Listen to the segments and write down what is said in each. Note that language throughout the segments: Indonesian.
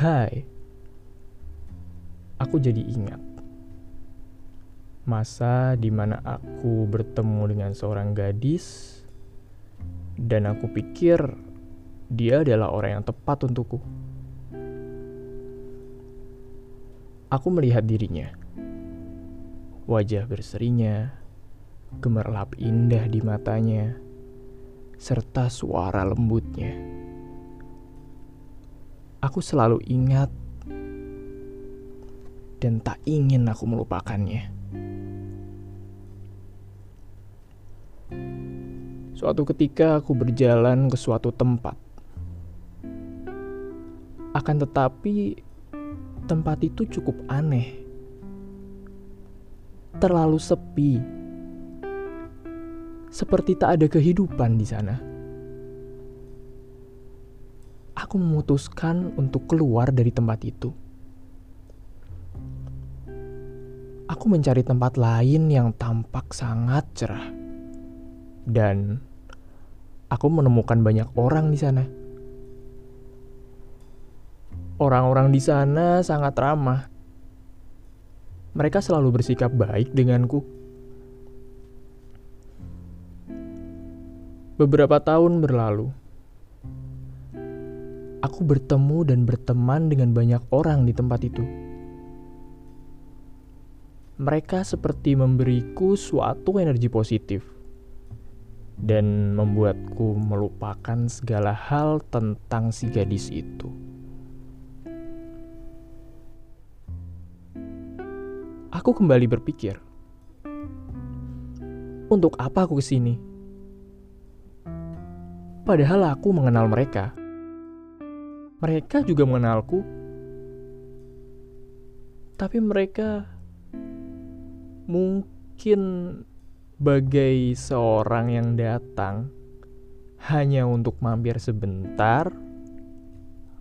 Hai, aku jadi ingat masa di mana aku bertemu dengan seorang gadis, dan aku pikir dia adalah orang yang tepat untukku. Aku melihat dirinya, wajah berserinya, gemerlap indah di matanya, serta suara lembutnya. Aku selalu ingat dan tak ingin aku melupakannya. Suatu ketika aku berjalan ke suatu tempat. Akan tetapi tempat itu cukup aneh. Terlalu sepi. Seperti tak ada kehidupan di sana. Aku memutuskan untuk keluar dari tempat itu. Aku mencari tempat lain yang tampak sangat cerah. Dan aku menemukan banyak orang di sana. Orang-orang di sana sangat ramah. Mereka selalu bersikap baik denganku. Beberapa tahun berlalu, aku bertemu dan berteman dengan banyak orang di tempat itu. Mereka seperti memberiku suatu energi positif dan membuatku melupakan segala hal tentang si gadis itu. Aku kembali berpikir, untuk apa aku ke sini? Padahal aku mengenal mereka. Mereka juga mengenalku. Tapi mereka mungkin bagai seorang yang datang hanya untuk mampir sebentar,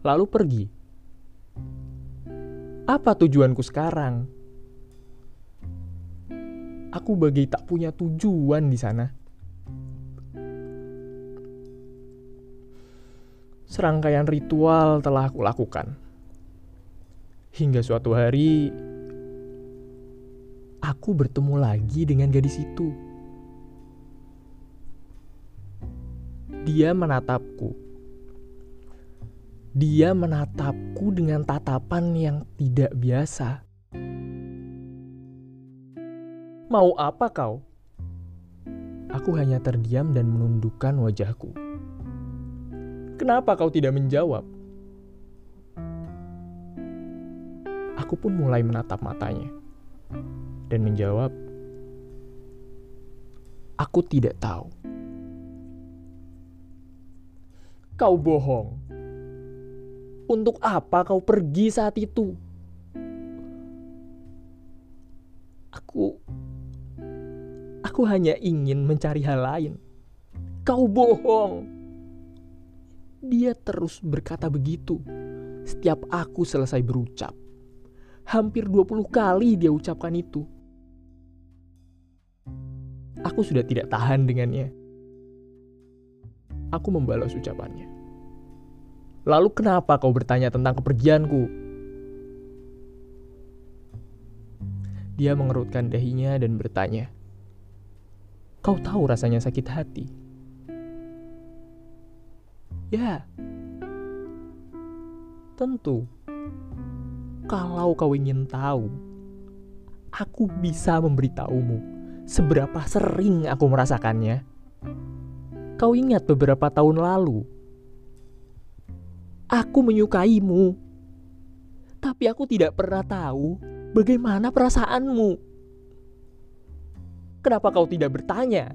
lalu pergi. Apa tujuanku sekarang? Aku bagai tak punya tujuan di sana. Serangkaian ritual telah aku lakukan. Hingga suatu hari, aku bertemu lagi dengan gadis itu. Dia menatapku. Dia menatapku dengan tatapan yang tidak biasa. Mau apa kau? Aku hanya terdiam dan menundukkan wajahku. Kenapa kau tidak menjawab? Aku pun mulai menatap matanya dan menjawab, "Aku tidak tahu." Kau bohong. Untuk apa kau pergi saat itu? Aku aku hanya ingin mencari hal lain. Kau bohong. Dia terus berkata begitu setiap aku selesai berucap. Hampir 20 kali dia ucapkan itu. Aku sudah tidak tahan dengannya. Aku membalas ucapannya. Lalu kenapa kau bertanya tentang kepergianku? Dia mengerutkan dahinya dan bertanya, Kau tahu rasanya sakit hati? Ya, tentu. Kalau kau ingin tahu, aku bisa memberitahumu seberapa sering aku merasakannya. Kau ingat beberapa tahun lalu? Aku menyukaimu. Tapi aku tidak pernah tahu bagaimana perasaanmu. Kenapa kau tidak bertanya?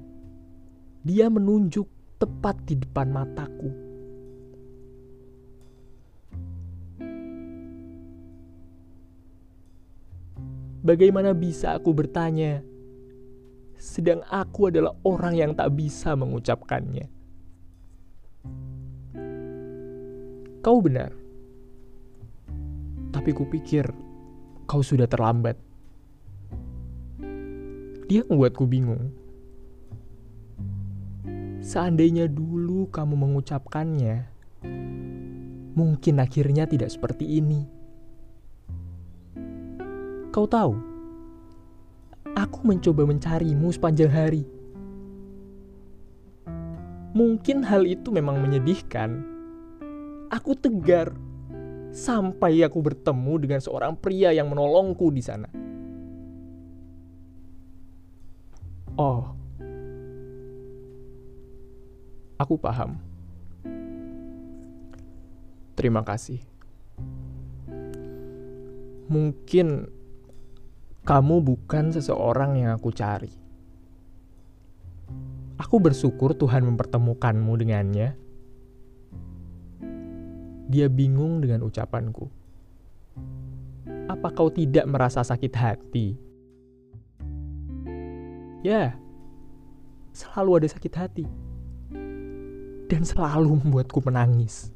Dia menunjuk tepat di depan mataku. Bagaimana bisa aku bertanya? sedang aku adalah orang yang tak bisa mengucapkannya. Kau benar, tapi kupikir kau sudah terlambat. Dia membuatku bingung. Seandainya dulu kamu mengucapkannya, mungkin akhirnya tidak seperti ini. Kau tahu, aku mencoba mencarimu sepanjang hari. Mungkin hal itu memang menyedihkan. Aku tegar sampai aku bertemu dengan seorang pria yang menolongku di sana. Oh, aku paham. Terima kasih. Mungkin kamu bukan seseorang yang aku cari. Aku bersyukur Tuhan mempertemukanmu dengannya dia bingung dengan ucapanku. Apa kau tidak merasa sakit hati? Ya, selalu ada sakit hati. Dan selalu membuatku menangis.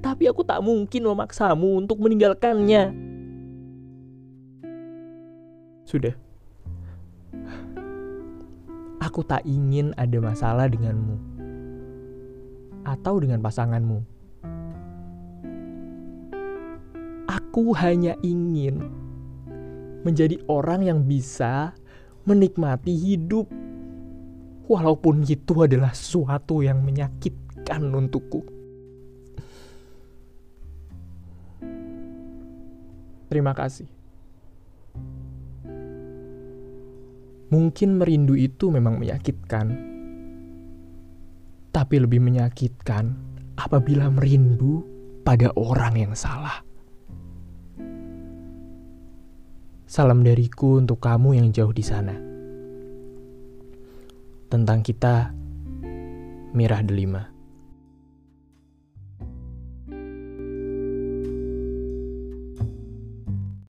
Tapi aku tak mungkin memaksamu untuk meninggalkannya. Sudah. Aku tak ingin ada masalah denganmu atau dengan pasanganmu. Aku hanya ingin menjadi orang yang bisa menikmati hidup, walaupun itu adalah sesuatu yang menyakitkan untukku. Terima kasih. Mungkin merindu itu memang menyakitkan tapi lebih menyakitkan apabila merindu pada orang yang salah. Salam dariku untuk kamu yang jauh di sana. Tentang kita, Mirah Delima.